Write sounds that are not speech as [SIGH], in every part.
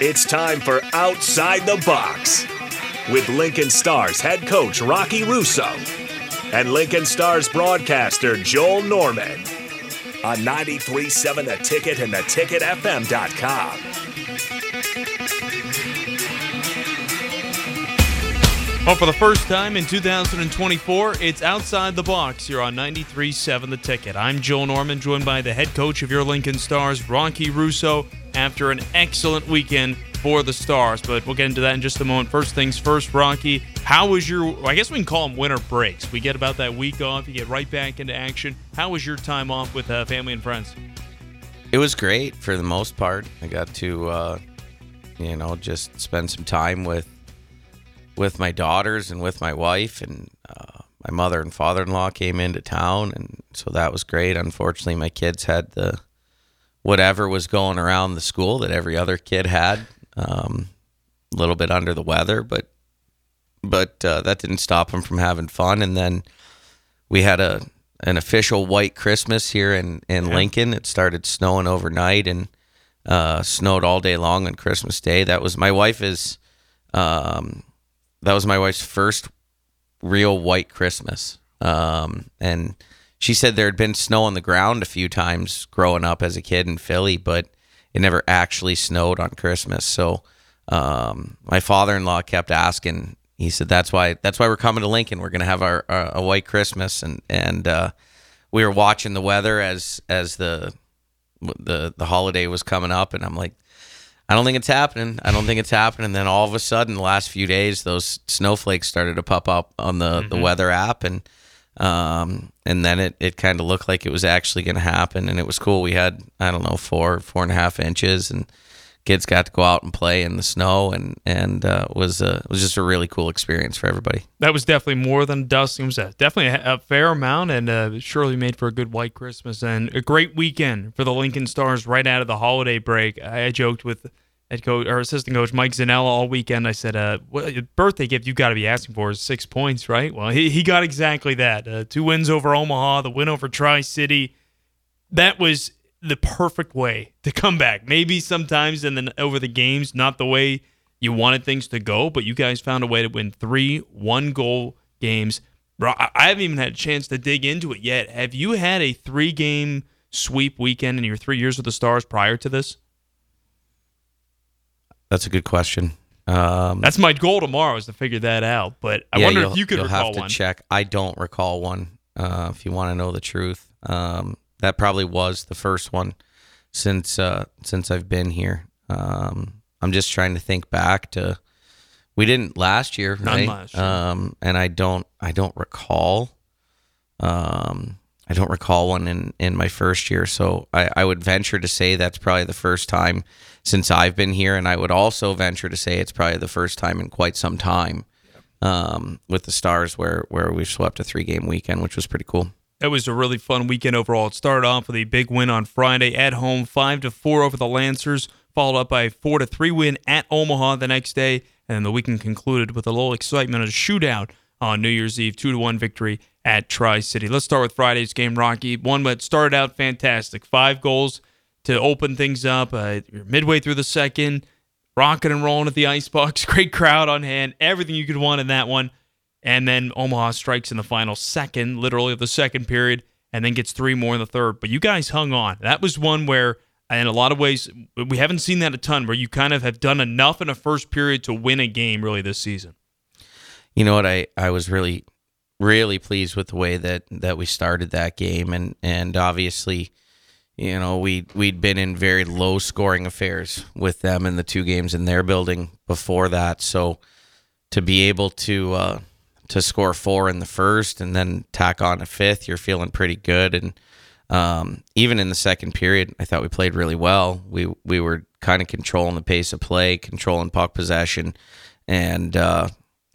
It's time for Outside the Box with Lincoln Stars head coach Rocky Russo and Lincoln Stars broadcaster Joel Norman on 93.7 The Ticket and theticketfm.com. Well, oh, for the first time in 2024, it's Outside the Box here on 93.7 The Ticket. I'm Joel Norman, joined by the head coach of your Lincoln Stars, Rocky Russo, after an excellent weekend for the Stars. But we'll get into that in just a moment. First things first, Rocky, how was your, I guess we can call them winter breaks. We get about that week off, you get right back into action. How was your time off with uh, family and friends? It was great for the most part. I got to, uh, you know, just spend some time with with my daughters and with my wife and uh, my mother and father-in-law came into town and so that was great unfortunately my kids had the whatever was going around the school that every other kid had um, a little bit under the weather but but uh, that didn't stop them from having fun and then we had a an official white christmas here in in yeah. lincoln it started snowing overnight and uh, snowed all day long on christmas day that was my wife is um, that was my wife's first real white Christmas. Um, and she said there had been snow on the ground a few times growing up as a kid in Philly, but it never actually snowed on Christmas. So um, my father-in-law kept asking. He said, "That's why. That's why we're coming to Lincoln. We're going to have our, our, a white Christmas." And and uh, we were watching the weather as as the the the holiday was coming up, and I'm like, I don't think it's happening. I don't think it's happening. And then all of a sudden, the last few days, those snowflakes started to pop up on the, mm-hmm. the weather app, and um, and then it, it kind of looked like it was actually going to happen, and it was cool. We had I don't know four four and a half inches, and kids got to go out and play in the snow, and and uh, was uh, was just a really cool experience for everybody. That was definitely more than dust. It was definitely a, a fair amount, and uh, surely made for a good white Christmas and a great weekend for the Lincoln Stars right out of the holiday break. I joked with head coach or assistant coach Mike Zanella all weekend. I said, uh, what birthday gift you got to be asking for is six points, right? Well, he, he got exactly that. Uh, two wins over Omaha, the win over Tri City. That was the perfect way to come back. Maybe sometimes and then over the games, not the way you wanted things to go, but you guys found a way to win three one goal games. Bro, I haven't even had a chance to dig into it yet. Have you had a three game sweep weekend in your three years with the Stars prior to this? That's a good question. Um, That's my goal tomorrow is to figure that out. But I yeah, wonder if you could you'll recall have to one. check. I don't recall one. Uh, if you want to know the truth, um, that probably was the first one since uh, since I've been here. Um, I'm just trying to think back to we didn't last year, right? Last year. Um, and I don't I don't recall. Um, I don't recall one in in my first year, so I, I would venture to say that's probably the first time since I've been here, and I would also venture to say it's probably the first time in quite some time um, with the Stars where where we swept a three game weekend, which was pretty cool. It was a really fun weekend overall. It started off with a big win on Friday at home, five to four over the Lancers, followed up by a four to three win at Omaha the next day, and then the weekend concluded with a little excitement of a shootout on New Year's Eve, two to one victory at Tri City. Let's start with Friday's game, Rocky. One that started out fantastic, five goals to open things up. Uh, midway through the second, rocking and rolling at the Icebox, [LAUGHS] great crowd on hand, everything you could want in that one. And then Omaha strikes in the final second, literally of the second period, and then gets three more in the third. But you guys hung on. That was one where, in a lot of ways, we haven't seen that a ton, where you kind of have done enough in a first period to win a game really this season. You know what? I, I was really, really pleased with the way that, that we started that game. And, and obviously, you know, we we'd been in very low scoring affairs with them in the two games in their building before that. So to be able to uh, to score four in the first and then tack on a fifth, you're feeling pretty good. And um, even in the second period, I thought we played really well. We we were kind of controlling the pace of play, controlling puck possession, and uh,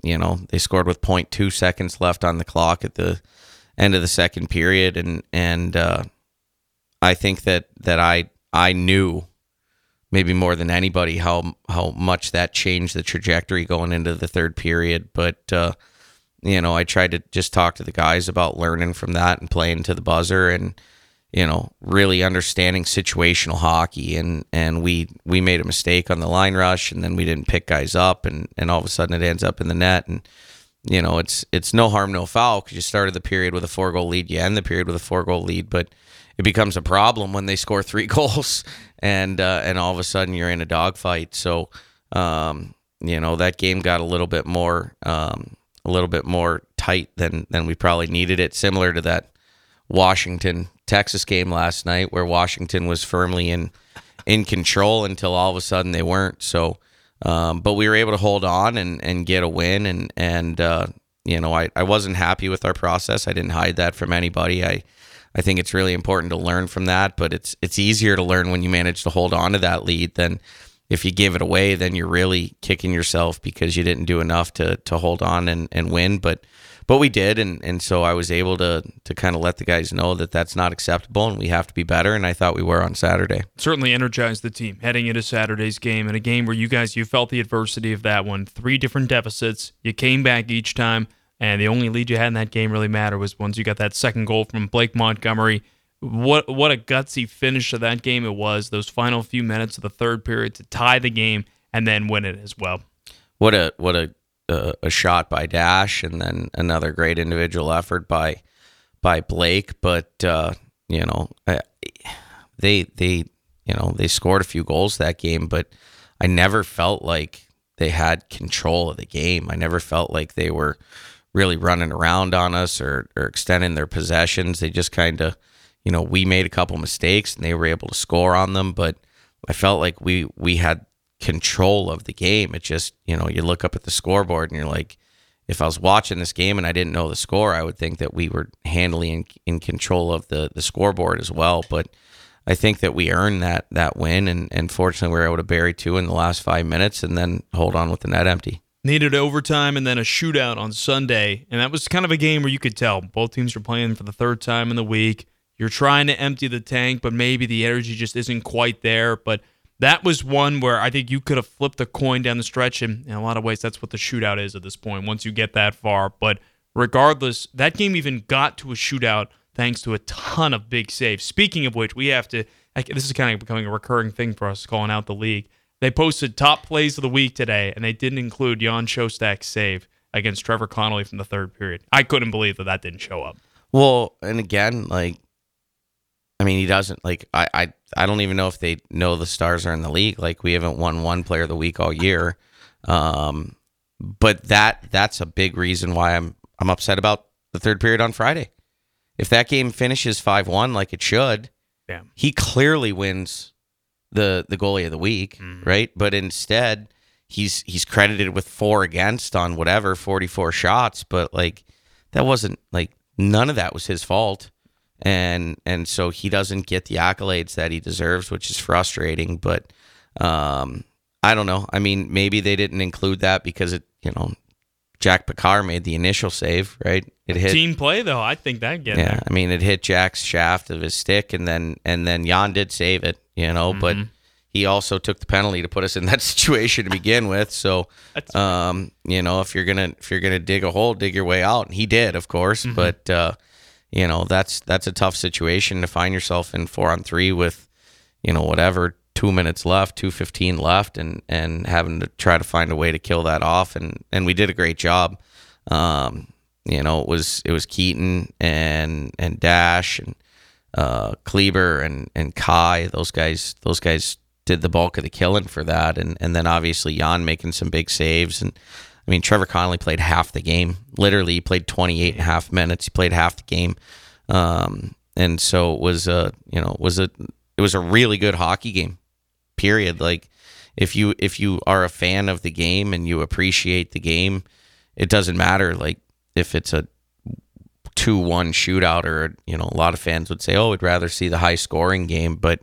you know they scored with 0.2 seconds left on the clock at the end of the second period, and and uh, I think that that I I knew maybe more than anybody how how much that changed the trajectory going into the third period. But uh, you know, I tried to just talk to the guys about learning from that and playing to the buzzer, and you know, really understanding situational hockey. And, and we, we made a mistake on the line rush and then we didn't pick guys up and, and all of a sudden it ends up in the net. And, you know, it's, it's no harm, no foul because you started the period with a four goal lead. You end the period with a four goal lead, but it becomes a problem when they score three [LAUGHS] goals and, uh, and all of a sudden you're in a dogfight. So, um, you know, that game got a little bit more, um, a little bit more tight than, than we probably needed it. Similar to that Washington Texas game last night where Washington was firmly in in control until all of a sudden they weren't. So, um, but we were able to hold on and, and get a win. And and uh, you know, I, I wasn't happy with our process. I didn't hide that from anybody. I I think it's really important to learn from that. But it's it's easier to learn when you manage to hold on to that lead than if you give it away. Then you're really kicking yourself because you didn't do enough to to hold on and, and win. But but we did, and and so I was able to to kind of let the guys know that that's not acceptable, and we have to be better. And I thought we were on Saturday. Certainly energized the team heading into Saturday's game, and a game where you guys you felt the adversity of that one. Three different deficits, you came back each time, and the only lead you had in that game really mattered was once you got that second goal from Blake Montgomery. What what a gutsy finish of that game it was. Those final few minutes of the third period to tie the game and then win it as well. What a what a a, a, shot by Dash, and then another great individual effort by by Blake. But uh, you know, they they you know they scored a few goals that game, but I never felt like they had control of the game. I never felt like they were really running around on us or, or extending their possessions. They just kind of, you know, we made a couple mistakes and they were able to score on them, but I felt like we we had control of the game. It just, you know, you look up at the scoreboard and you're like, if I was watching this game and I didn't know the score, I would think that we were handily in, in control of the, the scoreboard as well. But I think that we earned that that win, and, and fortunately, we were able to bury two in the last five minutes and then hold on with the net empty. Needed overtime and then a shootout on Sunday, and that was kind of a game where you could tell both teams were playing for the third time in the week. You're trying to empty the tank, but maybe the energy just isn't quite there. But that was one where I think you could have flipped a coin down the stretch. And in a lot of ways, that's what the shootout is at this point, once you get that far. But regardless, that game even got to a shootout thanks to a ton of big saves. Speaking of which, we have to, this is kind of becoming a recurring thing for us calling out the league. They posted top plays of the week today, and they didn't include Jan Shostak's save against Trevor Connolly from the third period. I couldn't believe that that didn't show up. Well, and again, like I mean, he doesn't like. I, I I don't even know if they know the stars are in the league. Like we haven't won one player of the week all year. Um, but that that's a big reason why I'm I'm upset about the third period on Friday. If that game finishes five one like it should, yeah. he clearly wins the the goalie of the week, mm-hmm. right? But instead, he's he's credited with four against on whatever forty four shots. But like that wasn't like none of that was his fault and and so he doesn't get the accolades that he deserves, which is frustrating. But um, I don't know. I mean, maybe they didn't include that because it, you know, Jack Picard made the initial save, right? It hit team play though. I think that get yeah. There. I mean, it hit Jack's shaft of his stick, and then and then Jan did save it, you know, mm-hmm. but. He also took the penalty to put us in that [LAUGHS] situation to begin with. So, um, you know, if you're gonna if you're gonna dig a hole, dig your way out. And he did, of course. Mm-hmm. But uh, you know that's that's a tough situation to find yourself in four on three with you know whatever two minutes left, two fifteen left, and and having to try to find a way to kill that off, and and we did a great job. Um, you know, it was it was Keaton and and Dash and uh, Kleber and and Kai. Those guys those guys did the bulk of the killing for that, and and then obviously Jan making some big saves and I mean, Trevor Connolly played half the game. Literally, he played 28 and a half minutes. He played half the game. Um, and so it was a, you know, was a, it was a really good hockey game, period. Like if you, if you are a fan of the game and you appreciate the game, it doesn't matter. Like if it's a two, one shootout or, you know, a lot of fans would say, oh, we'd rather see the high scoring game. But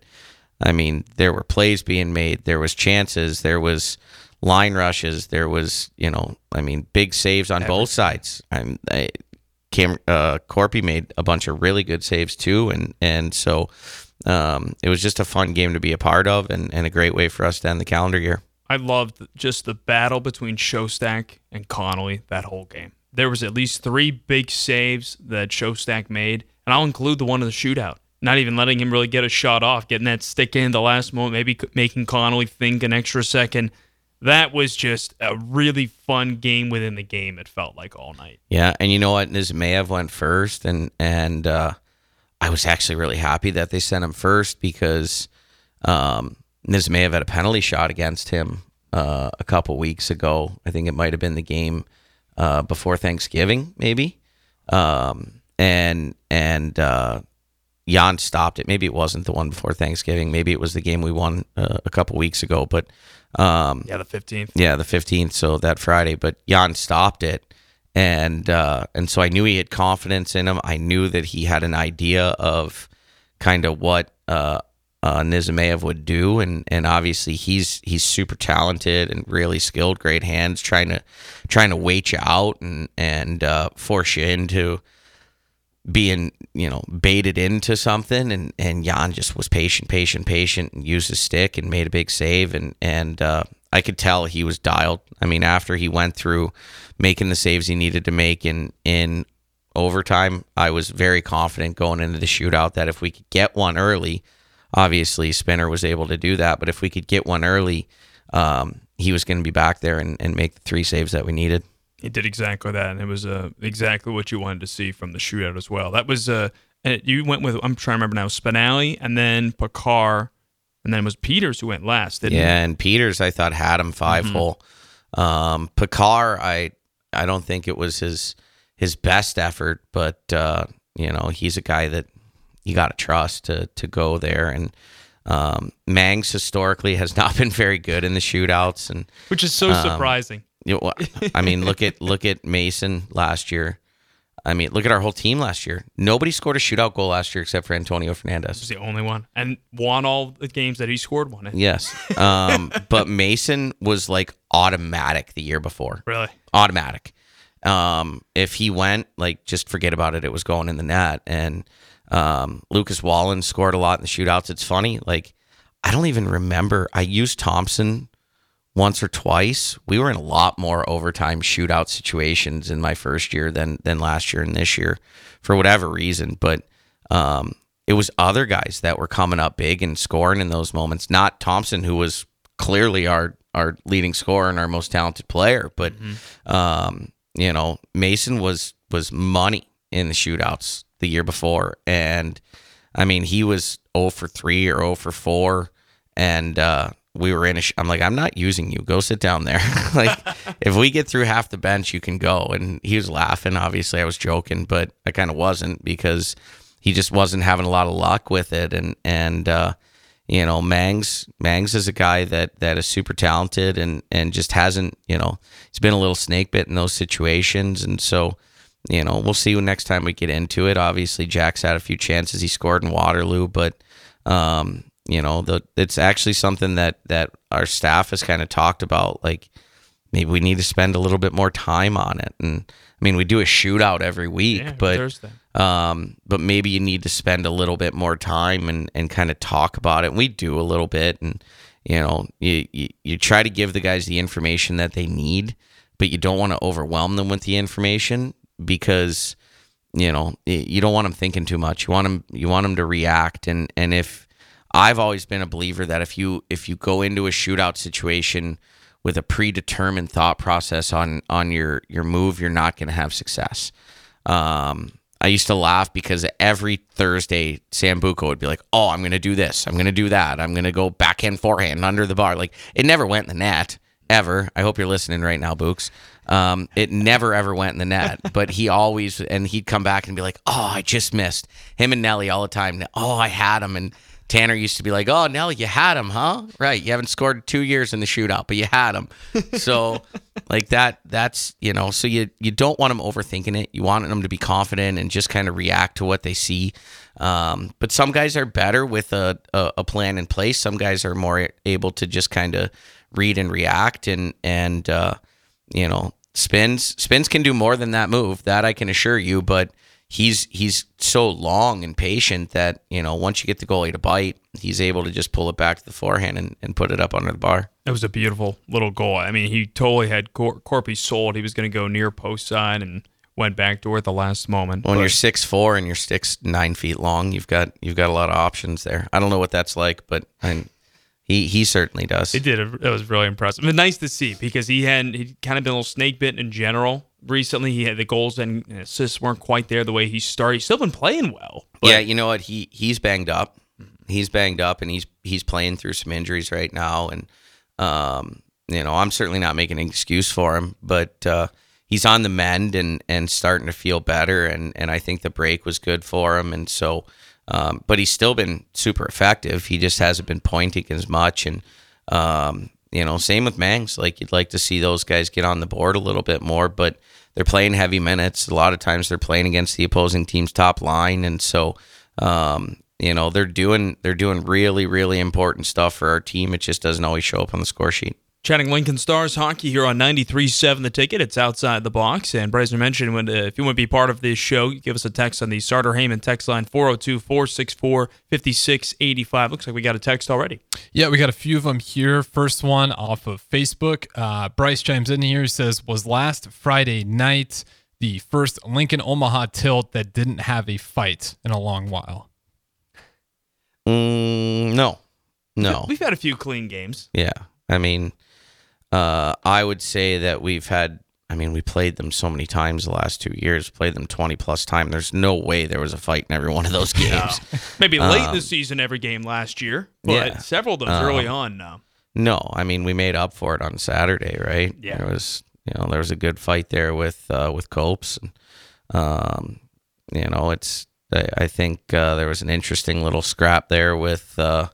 I mean, there were plays being made. There was chances. There was, line rushes. There was, you know, I mean, big saves on both sides. I'm, I, Cam uh, Corpy made a bunch of really good saves too, and and so um, it was just a fun game to be a part of, and, and a great way for us to end the calendar year. I loved just the battle between Shostak and Connolly that whole game. There was at least three big saves that Shostak made, and I'll include the one in the shootout. not even letting him really get a shot off, getting that stick in the last moment, maybe making Connolly think an extra second. That was just a really fun game within the game. It felt like all night. Yeah, and you know what? Nizmayev went first, and and uh, I was actually really happy that they sent him first because um, Nizmayev had a penalty shot against him uh, a couple weeks ago. I think it might have been the game uh, before Thanksgiving, maybe. Um, and and uh, Jan stopped it. Maybe it wasn't the one before Thanksgiving. Maybe it was the game we won uh, a couple weeks ago. But um, yeah, the fifteenth. Yeah, the fifteenth. So that Friday, but Jan stopped it, and uh, and so I knew he had confidence in him. I knew that he had an idea of kind of what uh, uh, would do, and and obviously he's he's super talented and really skilled, great hands, trying to trying to wait you out and and uh, force you into being you know baited into something, and and Jan just was patient, patient, patient, and used his stick and made a big save, and and uh, I could tell he was dialed. I mean, after he went through making the saves he needed to make in in overtime, I was very confident going into the shootout that if we could get one early obviously Spinner was able to do that. But if we could get one early, um, he was going to be back there and, and make the three saves that we needed. He did exactly that, and it was uh, exactly what you wanted to see from the shootout as well. That was uh, you went with I'm trying to remember now Spinelli and then Picard, and then it was Peters who went last. Didn't? Yeah, he? and Peters I thought had him 5 mm-hmm. hole. Um, Picard I I don't think it was his his best effort, but uh, you know he's a guy that you got to trust to to go there. And um, Mangs historically has not [LAUGHS] been very good in the shootouts, and which is so um, surprising. I mean, look at [LAUGHS] look at Mason last year. I mean, look at our whole team last year. Nobody scored a shootout goal last year except for Antonio Fernandez. He's the only one, and won all the games that he scored one in. Yes, [LAUGHS] um, but Mason was like automatic the year before. Really, automatic. Um, if he went, like, just forget about it. It was going in the net, and um, Lucas Wallen scored a lot in the shootouts. It's funny, like I don't even remember. I used Thompson once or twice. We were in a lot more overtime shootout situations in my first year than than last year and this year, for whatever reason. But um, it was other guys that were coming up big and scoring in those moments. Not Thompson, who was clearly our our leading scorer and our most talented player, but mm-hmm. um, you know Mason was was money in the shootouts the year before, and I mean he was 0 for three or 0 for four, and uh, we were in a. Sh- I'm like, I'm not using you. Go sit down there. [LAUGHS] like, [LAUGHS] if we get through half the bench, you can go. And he was laughing. Obviously, I was joking, but I kind of wasn't because he just wasn't having a lot of luck with it. And and uh, you know, Mangs Mangs is a guy that that is super talented and and just hasn't. You know, he's been a little snake bit in those situations, and so you know, we'll see next time we get into it. Obviously, Jack's had a few chances. He scored in Waterloo, but um, you know, the, it's actually something that that our staff has kind of talked about. Like, maybe we need to spend a little bit more time on it. And I mean, we do a shootout every week, yeah, but Thursday. um, but maybe you need to spend a little bit more time and and kind of talk about it. And we do a little bit, and you know, you, you you try to give the guys the information that they need, but you don't want to overwhelm them with the information because you know you don't want them thinking too much. You want them you want them to react and and if I've always been a believer that if you if you go into a shootout situation with a predetermined thought process on on your your move, you're not going to have success. Um, I used to laugh because every Thursday, Sambuco would be like, "Oh, I'm going to do this. I'm going to do that. I'm going to go backhand, forehand, under the bar." Like it never went in the net ever. I hope you're listening right now, Books. Um, it never ever went in the net, [LAUGHS] but he always and he'd come back and be like, "Oh, I just missed him and Nelly all the time. Oh, I had him." And Tanner used to be like, "Oh, Nelly, you had him, huh? Right? You haven't scored two years in the shootout, but you had him." So, [LAUGHS] like that. That's you know. So you you don't want them overthinking it. You want them to be confident and just kind of react to what they see. Um, but some guys are better with a, a, a plan in place. Some guys are more able to just kind of read and react and and uh, you know Spins Spins can do more than that move. That I can assure you. But he's he's so long and patient that you know once you get the goalie to bite, he's able to just pull it back to the forehand and, and put it up under the bar. It was a beautiful little goal. I mean, he totally had Cor- Corpy sold. He was going to go near post side and went backdoor at the last moment. When but- you're six four and you're six nine feet long, you've got you've got a lot of options there. I don't know what that's like, but I, he he certainly does. It did. It was really impressive. But nice to see because he had he kind of been a little snake bitten in general recently. He had the goals and assists weren't quite there the way he started. He's still been playing well. but- yeah, you know what? He he's banged up. He's banged up, and he's he's playing through some injuries right now. And um, you know, I'm certainly not making an excuse for him, but uh, he's on the mend and and starting to feel better. And and I think the break was good for him. And so, um, but he's still been super effective. He just hasn't been pointing as much. And um, you know, same with Mangs. Like you'd like to see those guys get on the board a little bit more, but they're playing heavy minutes. A lot of times they're playing against the opposing team's top line, and so um, you know they're doing they're doing really really important stuff for our team. It just doesn't always show up on the score sheet. Chatting Lincoln Stars hockey here on 93.7 The Ticket. It's outside the box. And Bryson mentioned when, uh, if you want to be part of this show, give us a text on the Sartor Hamann text line 402 464 5685. Looks like we got a text already. Yeah, we got a few of them here. First one off of Facebook. Uh, Bryce chimes in here. He says, Was last Friday night the first Lincoln Omaha tilt that didn't have a fight in a long while? Mm, no, no, We've had a few clean games. yeah. I mean, uh, I would say that we've had. I mean, we played them so many times the last two years. Played them twenty plus times. There's no way there was a fight in every one of those [LAUGHS] games. Maybe late in Um, the season, every game last year, but yeah. several of those Um, early on now. No, I mean we made up for it on Saturday, right? Yeah. There was you know, there was a good fight there with uh with Copes and um you know, it's I, I think uh, there was an interesting little scrap there with uh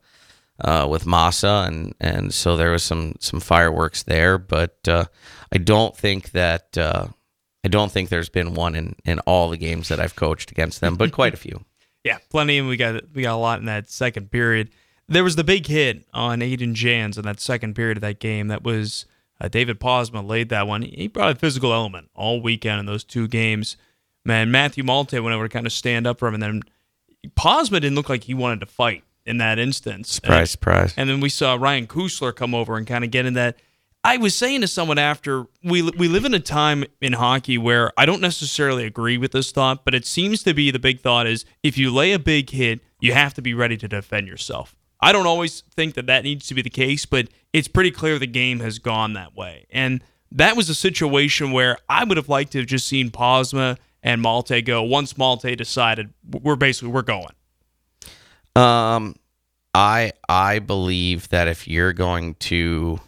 uh with Massa and and so there was some some fireworks there, but uh I don't think that uh I don't think there's been one in in all the games that I've coached against them, but quite a few. [LAUGHS] Yeah, plenty, and we got we got a lot in that second period. There was the big hit on Aiden Jans in that second period of that game. That was uh, David Posma laid that one. He brought a physical element all weekend in those two games. Man, Matthew Malte went over to kind of stand up for him, and then Posma didn't look like he wanted to fight in that instance. Surprise, surprise. And then we saw Ryan Kusler come over and kind of get in that. I was saying to someone after we we live in a time in hockey where I don't necessarily agree with this thought, but it seems to be the big thought is if you lay a big hit, you have to be ready to defend yourself. I don't always think that that needs to be the case, but it's pretty clear the game has gone that way. And that was a situation where I would have liked to have just seen Posma and Malte go once Malte decided we're basically we're going. Um, I I believe that if you're going to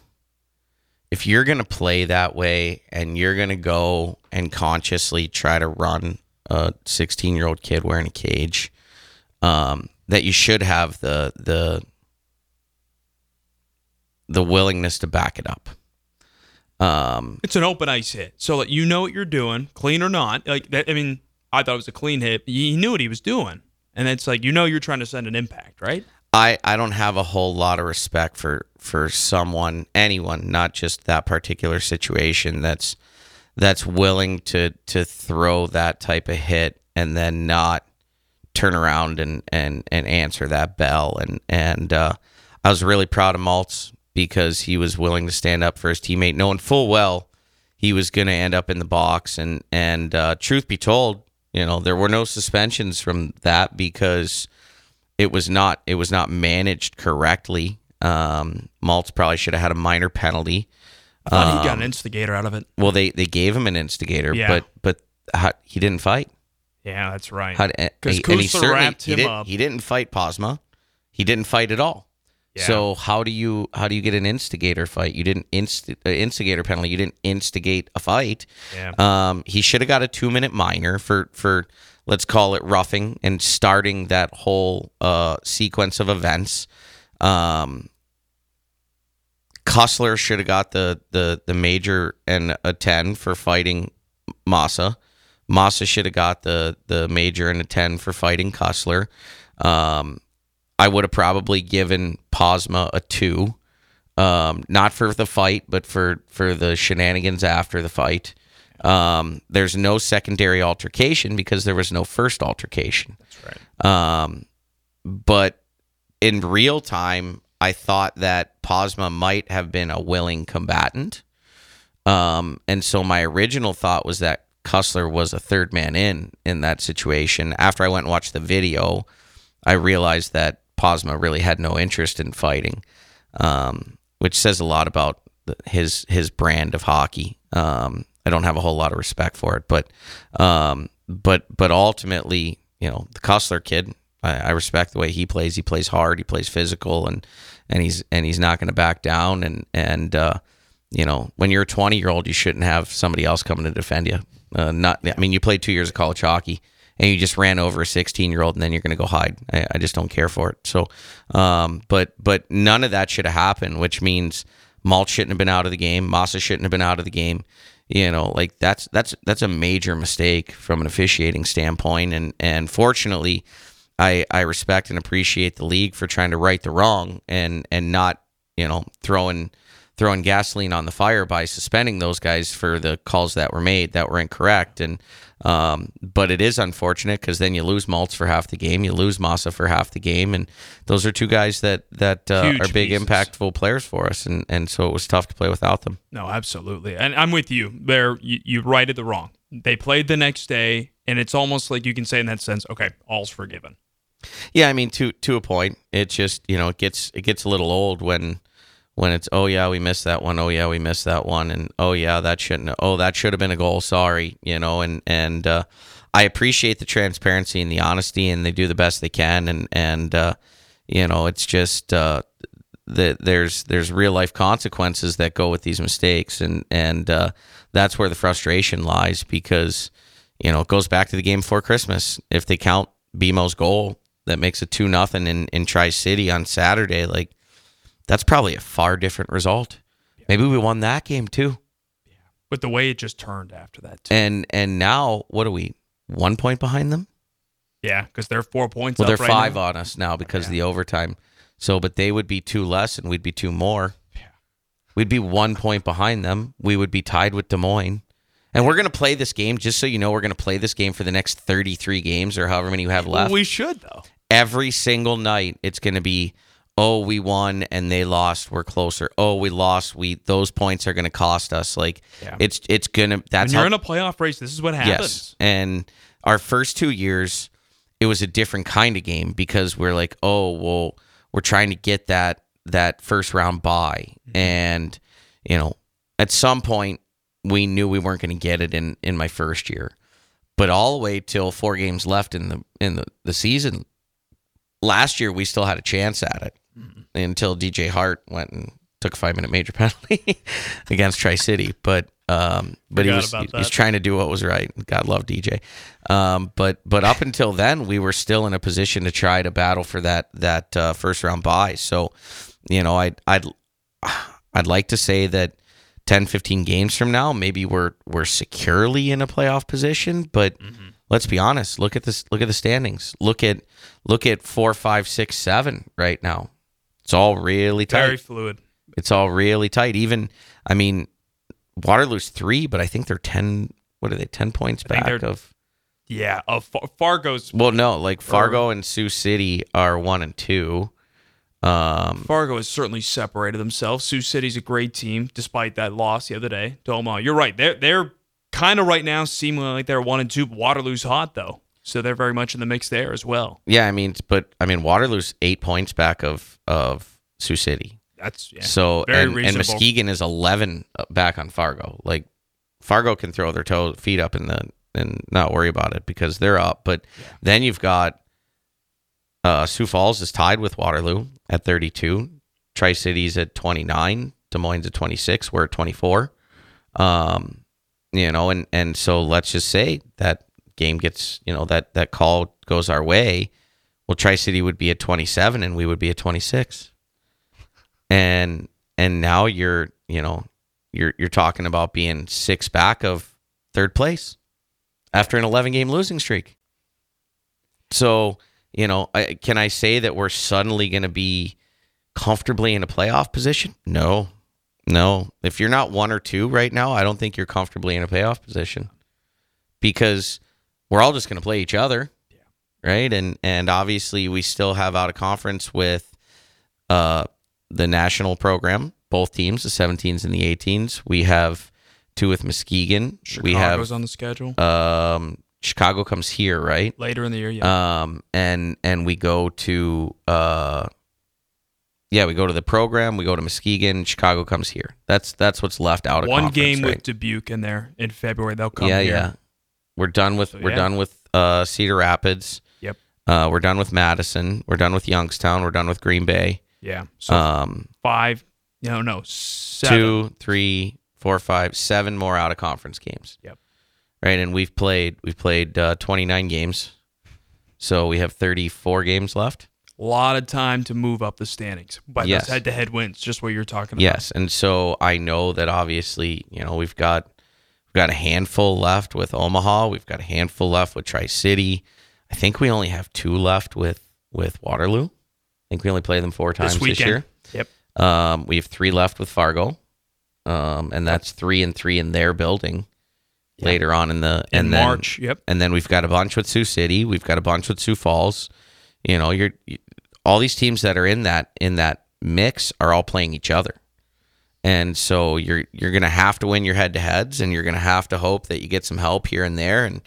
if you're going to play that way and you're going to go and consciously try to run a 16 year old kid wearing a cage, um, that you should have the the the willingness to back it up. Um, It's an open ice hit, so that you know what you're doing, clean or not. Like that. I mean, I thought it was a clean hit. He knew what he was doing, and it's like you know you're trying to send an impact, right? I, I don't have a whole lot of respect for for someone anyone not just that particular situation that's that's willing to to throw that type of hit and then not turn around and and and answer that bell and and uh, I was really proud of Maltz because he was willing to stand up for his teammate knowing full well he was going to end up in the box and and uh, truth be told you know there were no suspensions from that because it was not it was not managed correctly. Um, Maltz probably should have had a minor penalty. I thought he got Um, an instigator out of it. Well, they they gave him an instigator, Yeah. but but how, he didn't fight. Yeah, that's right. How, 'Cause and he Kusler certainly wrapped he him didn't up. he didn't fight Posma. He didn't fight at all. Yeah. So how do you how do you get an instigator fight? You didn't inst uh, instigator penalty. You didn't instigate a fight. Yeah. Um, he should have got a two minute minor for for let's call it roughing and starting that whole uh, sequence of events. Um, Kusler should have got the the the major and a ten for fighting Massa. Massa should have got the the major and a ten for fighting Kusler. Um, I would have probably given Posma a two, um, not for the fight, but for for the shenanigans after the fight. Um, there's no secondary altercation because there was no first altercation. that's right. Um, but in real time, I thought that Posma might have been a willing combatant. Um, and so my original thought was that Kusler was a third man in in that situation. After I went and watched the video, I realized that Posma really had no interest in fighting, um, which says a lot about his his brand of hockey. Um, I don't have a whole lot of respect for it, but um, but but ultimately, you know, the Kusler kid, I, I respect the way he plays. He plays hard. He plays physical, and and he's and he's not going to back down. And and uh, you know, when you're a 20 year old, you shouldn't have somebody else coming to defend you. Uh, not, I mean, you played two years of college hockey and you just ran over a 16 year old and then you're going to go hide. I, I, just don't care for it. So, um, but but none of that should have happened, which means Malt shouldn't have been out of the game. Massa shouldn't have been out of the game. You know, like that's that's that's a major mistake from an officiating standpoint. And and fortunately, I I respect and appreciate the league for trying to right the wrong and and not you know throwing throwing gasoline on the fire by suspending those guys for the calls that were made that were incorrect. And um, but it is unfortunate because then you lose Maltz for half the game, you lose Massa for half the game, and those are two guys that that uh, are big, pieces. impactful players for us, and and so it was tough to play without them. No, absolutely, and I'm with you. There, you, you righted the wrong. They played the next day, and it's almost like you can say in that sense, okay, all's forgiven. Yeah, I mean to to a point. It just you know it gets it gets a little old when when it's oh yeah we missed that one. Oh yeah we missed that one. And oh yeah that shouldn't oh that should have been a goal. Sorry you know and and uh, I appreciate the transparency and the honesty and they do the best they can. And and uh, you know it's just uh, that there's there's real life consequences that go with these mistakes. And and uh, that's where the frustration lies because you know it goes back to the game before Christmas. If they count BMO's goal that makes it two nothing in in Tri City on Saturday like that's probably a far different result. Yeah. Maybe we won that game too. Yeah. But the way it just turned after that. Too. And and now what are we? One point behind them? Yeah, because they're four points. Well, they're right five now. on us now because yeah. of the overtime. So, but they would be two less, and we'd be two more. Yeah. We'd be one point behind them. We would be tied with Des Moines. And we're going to play this game, just so you know, we're going to play this game for the next 33 games or however many you have left. We should, though. Every single night, it's going to be oh we won and they lost we're closer. Oh we lost we those points are going to cost us. Like yeah. it's it's to that's when you're how, in a playoff race this is what happens. Yes and our first two years it was a different kind of game because we're like oh well we're trying to get that that first round bye. Mm-hmm. and you know at some point we knew we weren't going to get it in in my first year. But all the way till four games left in the in the, the season last year we still had a chance at it mm-hmm. until DJ Hart went and took a five minute major [LAUGHS] penalty against Tri City. But um, but he was he, was trying to do what was right. God love DJ. Um, but but up until then, we were still in a position to try to battle for that that uh, first round bye. So you know, I'd I'd I'd like to say that 10, 15 games from now, maybe we're we're securely in a playoff position. But mm-hmm. let's be honest. Look at this. Look at the standings. Look at look at four, five, six, seven right now. It's all really tight. Very fluid. It's all really tight. Even, I mean, Waterloo's three, but I think they're ten. What are they? Ten points back of. Yeah, of Fargo's. Well, no, like Fargo and Sioux City are one and two. Um, Fargo has certainly separated themselves. Sioux City's a great team, despite that loss the other day to Omaha. You're right. They're they're kind of right now seeming like they're one and two. Waterloo's hot though, so they're very much in the mix there as well. Yeah, I mean, but I mean, Waterloo's eight points back of of Sioux City. That's yeah, so and, and Muskegon is eleven back on Fargo. Like Fargo can throw their toe feet up in the and not worry about it because they're up. But yeah. then you've got uh, Sioux Falls is tied with Waterloo at 32. Tri Cities at 29. Des Moines at 26. We're at 24. Um, you know, and and so let's just say that game gets, you know, that that call goes our way well, Tri City would be at 27 and we would be at 26. And and now you're, you know, you're you're talking about being six back of third place after an 11 game losing streak. So, you know, I, can I say that we're suddenly going to be comfortably in a playoff position? No. No. If you're not one or two right now, I don't think you're comfortably in a playoff position because we're all just going to play each other right? And and obviously we still have out of conference with uh, the national program, both teams, the 17s and the 18s. We have two with Muskegon. Chicago's we have on the schedule um, Chicago comes here, right? later in the year. Yeah. Um, and and we go to uh, yeah, we go to the program. We go to Muskegon. Chicago comes here. That's that's what's left out of One game right? with Dubuque in there in February. They'll come yeah, here. yeah. We're done with So, we're yeah. done with uh, Cedar Rapids. Yep. Uh, we're done with Madison. We're done with Youngstown. We're done with Green Bay. Yeah. So Um, five. No, no. Seven. two, three, four, five, seven more out of conference games. Yep. Right, and we've played we've played uh, 29 games, so we have 34 games left. A lot of time to move up the standings. But Yes. those head-to-head wins, just what you're talking about. Yes, and so I know that obviously, you know, we've got we've got a handful left with Omaha. We've got a handful left with Tri City. I think we only have two left with with Waterloo. I think we only play them four times This this, year. Yep. Um, we have three left with Fargo, um, and that's three and three in their building. Later on in the In and then, March. Yep. and then we've got a bunch with Sioux City. We've got a bunch with Sioux Falls. You know, you're you- all these teams that are in that in that mix are all playing each other, and so you're you're gonna have to win your head to heads, and you're gonna have to hope that you get some help here and there. And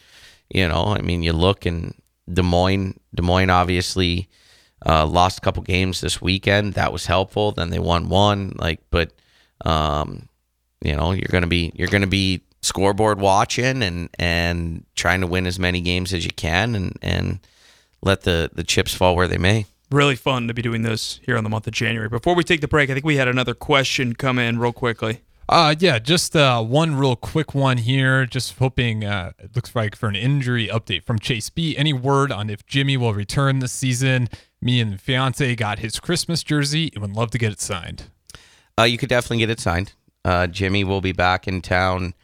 you know, I mean, you look and Des Moines, Des Moines obviously uh, lost a couple games this weekend. That was helpful. Then they won one. Like, but um, you know, you're gonna be you're gonna be scoreboard watching and and trying to win as many games as you can and and let the the chips fall where they may. Really fun to be doing this here on the month of January. Before we take the break, I think we had another question come in real quickly. Uh, yeah, just uh, one real quick one here. Just hoping uh, it looks like for an injury update from Chase B. Any word on if Jimmy will return this season? Me and the fiance got his Christmas jersey and would love to get it signed. Uh, you could definitely get it signed. Uh, Jimmy will be back in town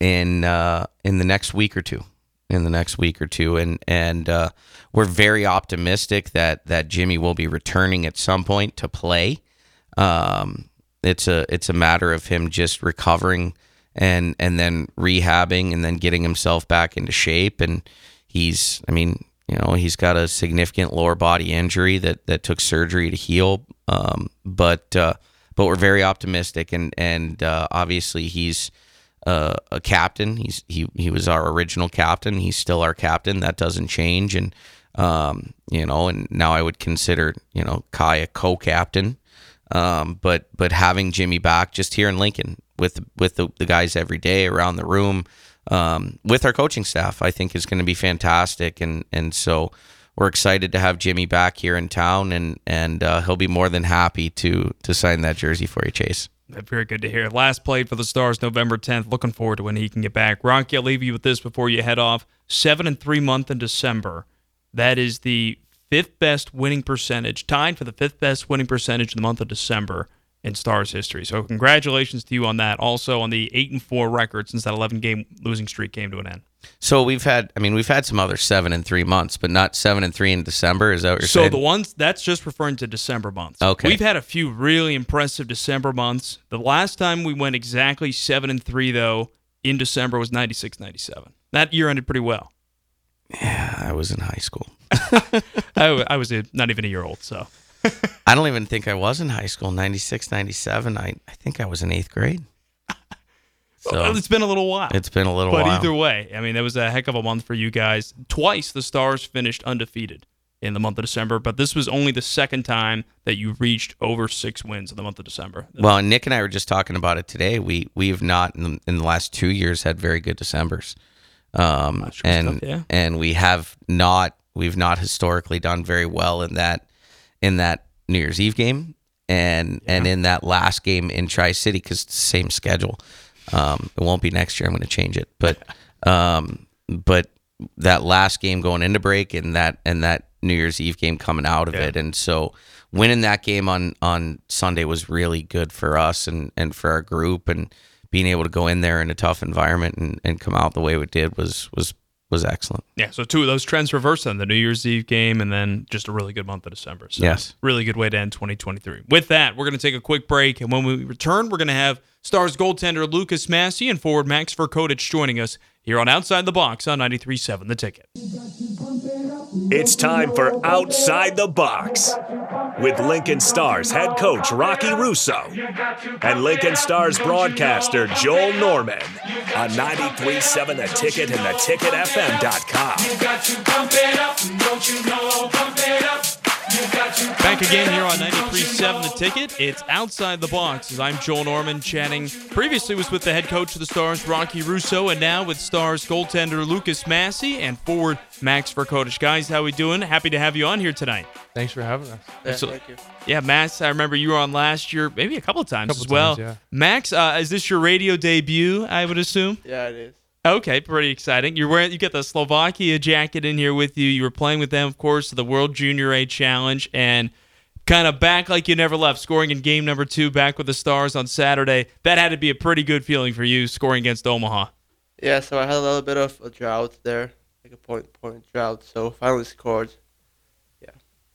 in uh, in the next week or two. In the next week or two, and and uh, we're very optimistic that that Jimmy will be returning at some point to play. Um, it's a it's a matter of him just recovering and and then rehabbing and then getting himself back into shape. And he's, I mean, you know, he's got a significant lower body injury that that took surgery to heal. Um, but uh, but we're very optimistic, and and uh, obviously he's uh, a captain. He's he he was our original captain. He's still our captain. That doesn't change, and um, you know, and now I would consider you know Kai a co-captain. Um, but but having Jimmy back just here in Lincoln with with the, the guys every day around the room, um, with our coaching staff, I think is going to be fantastic. And and so we're excited to have Jimmy back here in town, and and uh, he'll be more than happy to to sign that jersey for you, Chase. Very good to hear. Last played for the Stars November 10th. Looking forward to when he can get back. Rocky, I'll leave you with this before you head off. Seven and three month in December. That is the fifth best winning percentage, tied for the fifth best winning percentage in the month of December in Stars history. So congratulations to you on that. Also on the eight and four record since that 11 game losing streak came to an end. So we've had, I mean, we've had some other seven and three months, but not seven and three in December. Is that what you're So saying? So the ones that's just referring to December months. Okay. We've had a few really impressive December months. The last time we went exactly seven and three though in December was 96 97. That year ended pretty well. Yeah, I was in high school. [LAUGHS] I, I was a, not even a year old, so [LAUGHS] I don't even think I was in high school. 96, 97. I, I think I was in eighth grade. So Well, it's been a little while. it's been a little while. but either way, I mean, it was a heck of a month for you guys. Twice the Stars finished undefeated in the month of December, but this was only the second time that you reached over six wins in the month of December. Well, Nick and I were just talking about it today. We we have not in the, in the last two years had very good December's, um, good and stuff, yeah. and we have not we've not historically done very well in that in that New Year's Eve game and and in that last game in Tri City because same schedule. Um, it won't be next year. I'm going to change it, but um, but that last game going into break and that and that New Year's Eve game coming out of Yeah. it, and so winning that game on on Sunday was really good for us and and for our group, and being able to go in there in a tough environment and, and come out the way we did was was was excellent. Yeah, so two of those trends reversed on the New Year's Eve game and then just a really good month of December. So Yes. really good way to end 2023. With that, we're going to take a quick break. And when we return, we're going to have Stars goaltender Lucas Massey and forward Max Verkodich joining us here on Outside the Box on 93.7 The Ticket. It's time for Outside the Box with Lincoln Stars head coach Rocky Russo and Lincoln Stars broadcaster Joel Norman on 93.7 The Ticket and theticketfm.com. Back again here on 93.7 The Ticket. It's Outside the Box as I'm Joel Norman chatting. Previously was with the head coach of the Stars, Rocky Russo, and now with Stars goaltender Lucas Massey and forward Max Verkotish. Guys, how we doing? Happy to have you on here tonight. Thanks for having us. Yeah, So- thank you. Yeah, Max, I remember you were on last year, maybe a couple of times Couple as well. times, yeah. Max, uh, is this your radio debut, I would assume? Yeah, it is. Okay, pretty exciting. You're wearing you got the Slovakia jacket in here with you. You were playing with them, of course, the World Junior A Challenge, and kind of back like you never left, scoring in game number two back with the Stars on Saturday. That had to be a pretty good feeling for you, scoring against Omaha. Yeah, so I had a little bit of a drought there, like a point point drought. So finally scored.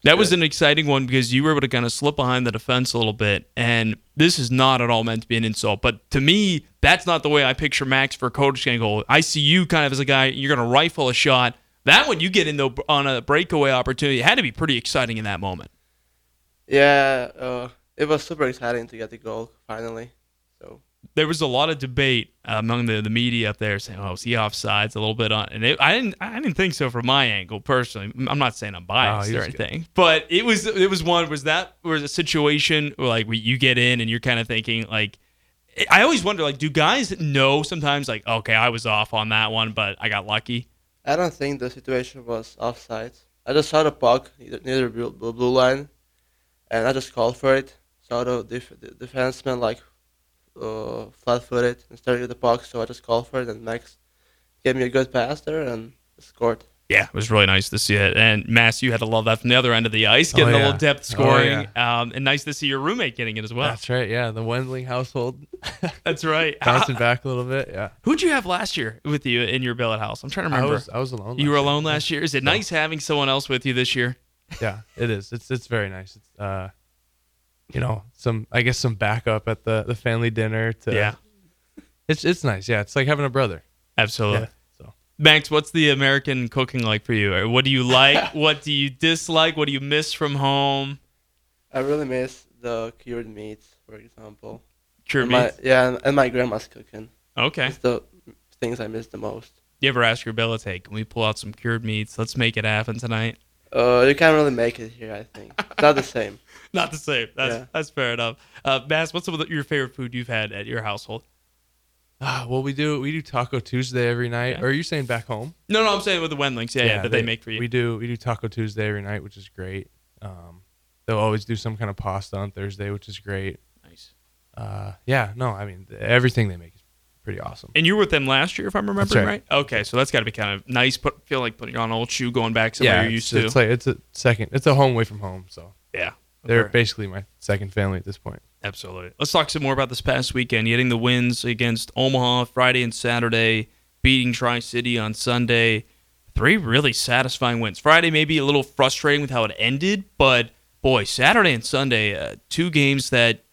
That was an exciting one because you were able to kind of slip behind the defense a little bit. And this is not at all meant to be an insult, but to me, that's not the way I picture Max for coach go. I see you kind of as a guy, you're going to rifle a shot. That one you get in though on a breakaway opportunity, it had to be pretty exciting in that moment. Yeah, uh, it was super exciting to get the goal finally. So There was a lot of debate among the, the media up there saying, "Oh, is he offsides?" A little bit on, and it, I didn't I didn't think so from my angle personally. I'm not saying I'm biased Oh, he or was good. anything, but it was it was one was that was a situation where like where you get in and you're kind of thinking like. I always wonder, like, do guys know sometimes, like, okay, I was off on that one, but I got lucky? I don't think the situation was offside. I just saw the puck near near the blue, blue blue line, and I just called for it. Saw the, def- the defenseman like uh, flat-footed and started with the puck, so I just called for it, and Max gave me a good pass there and scored. Yeah, it was really nice to see it. And Mass, you had to love that from the other end of the ice, getting Oh, a little depth Oh, scoring, um, and nice to see your roommate getting it as well. That's right. Yeah, the Wendling household [LAUGHS] That's right. bouncing back a little bit. Yeah, Who'd you have last year with you in your billet house? I'm trying to I remember. was I was alone. you were alone year. last year. Is it nice having someone else with you this year? Yeah, it is. It's it's very nice. It's uh, you know, some I guess some backup at the the family dinner. To, Yeah, it's it's nice. Yeah, it's like having a brother. absolutely. Yeah. So Max, what's the American cooking like for you? What do you like? [LAUGHS] what do you dislike? What do you miss from home? I really miss the cured meats, for example. Cured And my, meats. yeah, and, and my grandma's cooking. Okay. It's the things I miss the most. You ever ask your billet, hey, can we pull out some cured meats? Let's make it happen tonight. Uh, you can't really make it here, I think. It's not the same. Not the same. That's Yeah. that's fair enough. Uh, Max, what's some of the, your favorite food you've had at your household? ah, well, we do we do Taco Tuesday every night. Yeah. Or are you saying back home? No, no, I'm saying with the Wendlings. Yeah, yeah, that they, make for you. We do we do Taco Tuesday every night, which is great. Um, they'll always do some kind of pasta on Thursday, which is great. nice. Uh, yeah, no, I mean everything they make is pretty awesome. And you were with them last year, if I'm remembering right. right. Okay, so that's got to be kind of nice. Put feel like putting on an old shoe, going back somewhere yeah, you're it's, used to. it's like it's a second. It's a home away from home, so yeah, they're basically my second family at this point. Absolutely. Let's talk some more about this past weekend. Getting the wins against Omaha Friday and Saturday, beating Tri City on Sunday. Three really satisfying wins. Friday maybe a little frustrating with how it ended, but boy, Saturday and Sunday, uh, two games that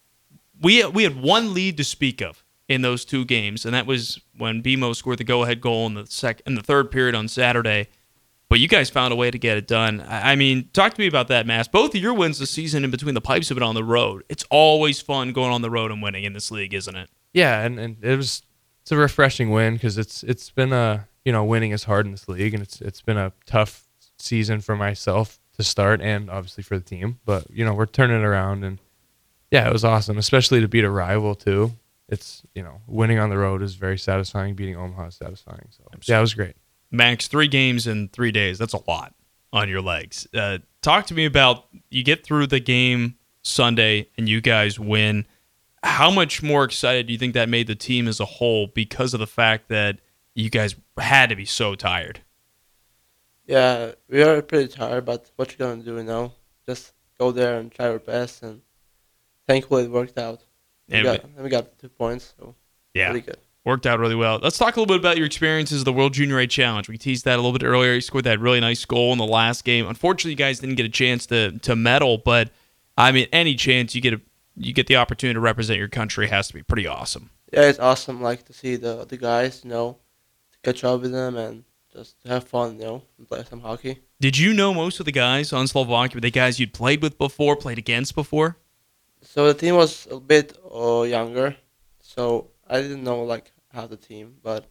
we we had one lead to speak of in those two games, and that was when BMO scored the go-ahead goal in the sec in the third period on Saturday. But you guys found a way to get it done. I mean, talk to me about that, Mass. Both of your wins this season in between the pipes have been on the road. It's always fun going on the road and winning in this league, isn't it? Yeah, and, and it was it's a refreshing win because it's it's been a you know winning is hard in this league, and it's it's been a tough season for myself to start, and obviously for the team. But you know we're turning around, and yeah, it was awesome, especially to beat a rival too. It's you know winning on the road is very satisfying. Beating Omaha is satisfying. So yeah, it was great. Max, three games in three days. That's a lot on your legs. Uh, talk to me about you get through the game Sunday and you guys win. How much more excited do you think that made the team as a whole because of the fact that you guys had to be so tired? Yeah, we are pretty tired, but what you gonna do, you know? Just go there and try our best, and thankfully it worked out. We And got, and we got two points, so yeah, pretty good. Worked out really well. Let's talk a little bit about your experiences of the World Junior A Challenge. We teased that a little bit earlier. You scored that really nice goal in the last game. Unfortunately, you guys didn't get a chance to to medal, but I mean, any chance you get a you get the opportunity to represent your country has to be pretty awesome. Yeah, it's awesome, like to see the the guys, you know, to catch up with them and just have fun, you know, and play some hockey. Did you know most of the guys on Slovakia? Were they guys you'd played with before, played against before? So the team was a bit uh, younger, so I didn't know like half the team, but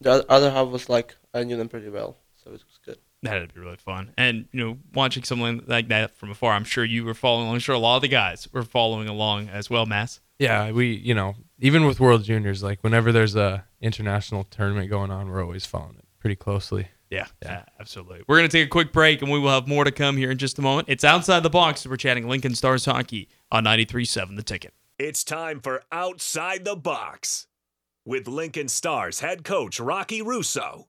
the other half was like I knew them pretty well, so it was good. That'd be really fun. And you know, watching someone like that from afar, I'm sure you were following along. I'm sure a lot of the guys were following along as well, Mass. Yeah, we you know even with World Juniors, like whenever there's a international tournament going on, we're always following it pretty closely. Yeah, yeah, absolutely. We're going to take a quick break and we will have more to come here in just a moment. It's Outside the Box. We're chatting Lincoln Stars Hockey on 93.7 The Ticket. It's time for Outside the Box with Lincoln Stars head coach Rocky Russo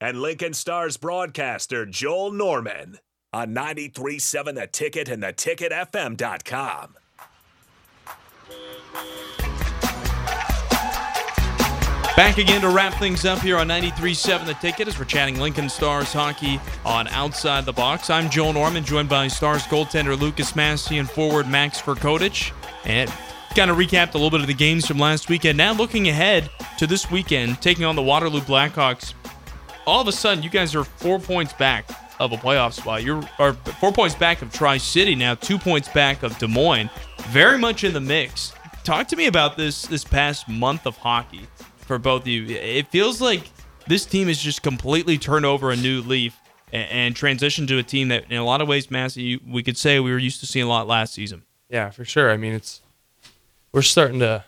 and Lincoln Stars broadcaster Joel Norman on 93.7 The Ticket and theticketfm.com. Back again to wrap things up here on 93.7 The Ticket as we're chatting Lincoln Stars hockey on Outside the Box. I'm Joel Norman, joined by Stars goaltender Lucas Massey and forward Max Verkodich. And kind of recapped a little bit of the games from last weekend. Now looking ahead to this weekend, taking on the Waterloo Blackhawks. All of a sudden, you guys are four points back of a playoff spot. You're four points back of Tri City now, two points back of Des Moines. Very much in the mix. Talk to me about this this past month of hockey for both of you. It feels like this team has just completely turned over a new leaf and, and transitioned to a team that, in a lot of ways, Massey, we could say we were used to seeing a lot last season. Yeah, for sure. I mean, it's we're starting to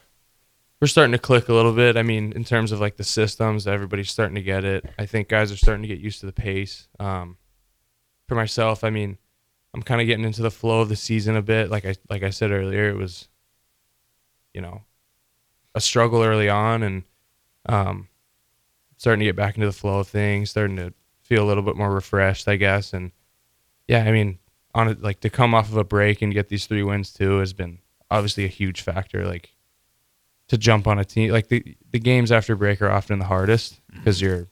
we're starting to click a little bit. I mean, in terms of like the systems, everybody's starting to get it. I think guys are starting to get used to the pace. Um, for myself, I mean, I'm kind of getting into the flow of the season a bit. Like I like I said earlier, it was, you know, a struggle early on, and um, starting to get back into the flow of things, starting to feel a little bit more refreshed, I guess. And yeah, I mean, on it, like to come off of a break and get these three wins too has been obviously a huge factor. Like to jump on a team, like the the games after break are often the hardest because you're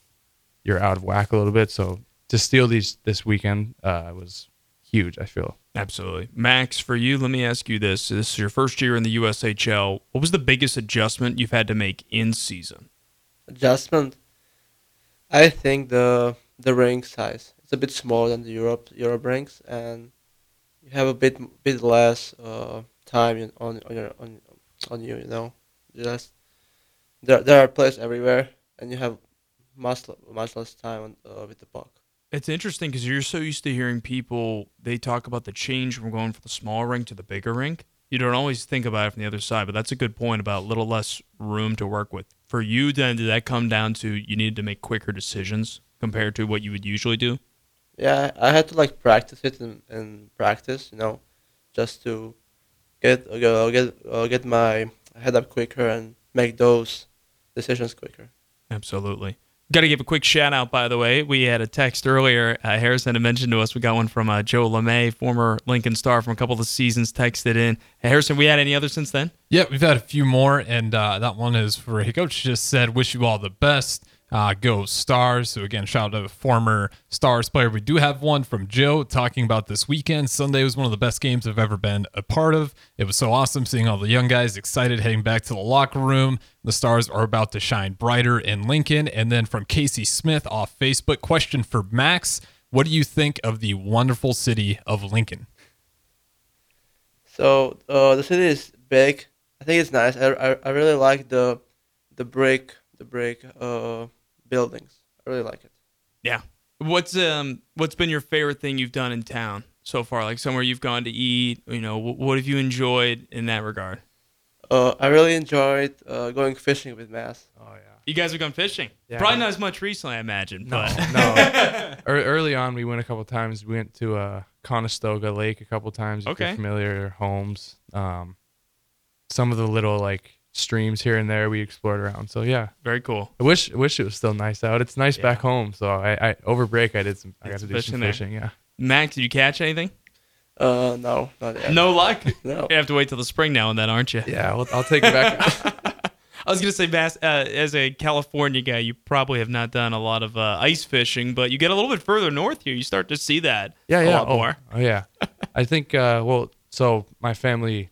you're out of whack a little bit. So to steal these this weekend uh, was huge. I feel. Absolutely. Max, for you, let me ask you this. This is your first year in the USHL. What was the biggest adjustment you've had to make in season? Adjustment. I think the the ring size it's a bit smaller than the Europe Europe rings, and you have a bit bit less uh, time on on your on on you. You know, just there there are players everywhere, and you have much much less time on, uh, with the puck. It's interesting because you're so used to hearing people they talk about the change from going from the small rink to the bigger rink. You don't always think about it from the other side, but that's a good point about a little less room to work with. For you, then, did that come down to you needed to make quicker decisions compared to what you would usually do? Yeah, I had to like practice it and practice, you know, just to get uh, get uh, get my head up quicker and make those decisions quicker. Absolutely. Got to give a quick shout out, by the way. We had a text earlier. Uh, Harrison had mentioned to us. We got one from uh, Joe LeMay, former Lincoln star from a couple of seasons, texted in. Hey, Harrison, we had any others since then? Yeah, we've had a few more, and uh, that one is for hey, coach just said, "Wish you all the best." Uh, go Stars. So again, shout out to a former Stars player. We do have one from Joe talking about this weekend. Sunday was one of the best games I've ever been a part of. It was so awesome seeing all the young guys excited heading back to the locker room. The Stars are about to shine brighter in Lincoln. And then from Casey Smith off Facebook, question for Max: What do you think of the wonderful city of Lincoln? So uh, the city is big. I think it's nice. I, I, I really like the the brick the brick uh, buildings. I really like it. Yeah. What's um what's been your favorite thing you've done in town so far? Like somewhere you've gone to eat. You know, what have you enjoyed in that regard? Uh, I really enjoyed uh, going fishing with Mass. Oh yeah. You guys have gone fishing. Yeah. Probably not as much recently, I imagine. No, but no. [LAUGHS] Early on, we went a couple times. We went to uh, Conestoga Lake a couple times. If Okay. you're familiar, homes. Um, some of the little like streams here and there we explored around. So yeah, very cool. I wish I wish it was still nice out. It's nice Yeah. back home. So I, I over break I did some. I Did got to do fishing some there. fishing. Yeah. Max, did you catch anything? Uh, no, not yet. No luck. [LAUGHS] No. You have to wait till the spring now and then, aren't you? Yeah. Well, I'll take it back. [LAUGHS] I was gonna say, Mass, uh, as a California guy, you probably have not done a lot of uh, ice fishing, but you get a little bit further north here, you start to see that yeah. a Yeah. lot oh, more. oh yeah. [LAUGHS] I think. Uh, well, so my family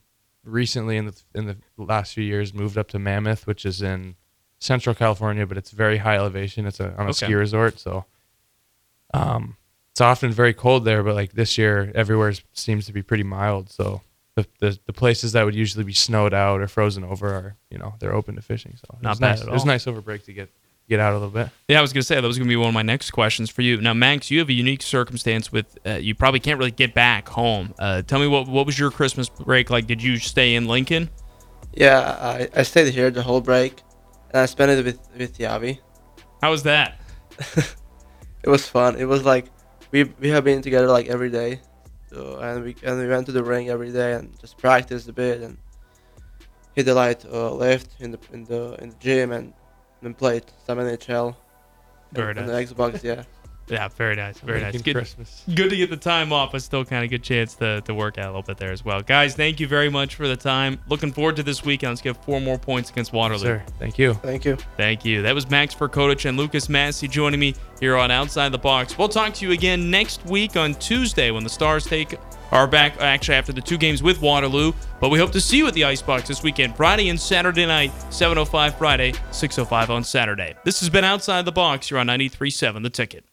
recently in the in the last few years moved up to Mammoth, which is in Central California, but it's very high elevation. It's a on a Okay. ski resort, so Um, it's often very cold there, but like this year, everywhere seems to be pretty mild. So the, the the places that would usually be snowed out or frozen over are you know they're open to fishing. So Not bad nice. It was nice over break to get get out a little bit. Yeah, I was going to say that was going to be one of my next questions for you. Now, Max, you have a unique circumstance with uh, you probably can't really get back home. Uh, tell me what what was your Christmas break like? Did you stay in Lincoln? Yeah, I, I stayed here the whole break, and I spent it with with Yavi. How was that? [LAUGHS] It was fun. It was like we we have been together like every day, so and we and we went to the ring every day and just practiced a bit and hit the light uh, lift in the in the in the gym and then played some NHL. Very on nice. the Xbox, yeah. [LAUGHS] Yeah, very nice, very nice. Good, Christmas. good to get the time off, but still kind of good chance to, to work out a little bit there as well. Guys, thank you very much for the time. Looking forward to this weekend. Let's get four more points against Waterloo. Sir, thank you. Thank you. Thank you. That was Max Verkodich and Lucas Massey joining me here on Outside the Box. We'll talk to you again next week on Tuesday when the Stars take are back actually after the two games with Waterloo. But we hope to see you at the Icebox this weekend, Friday and Saturday night, 7.05 Friday, 6.05 on Saturday. This has been Outside the Box. You're on 93.7 The Ticket.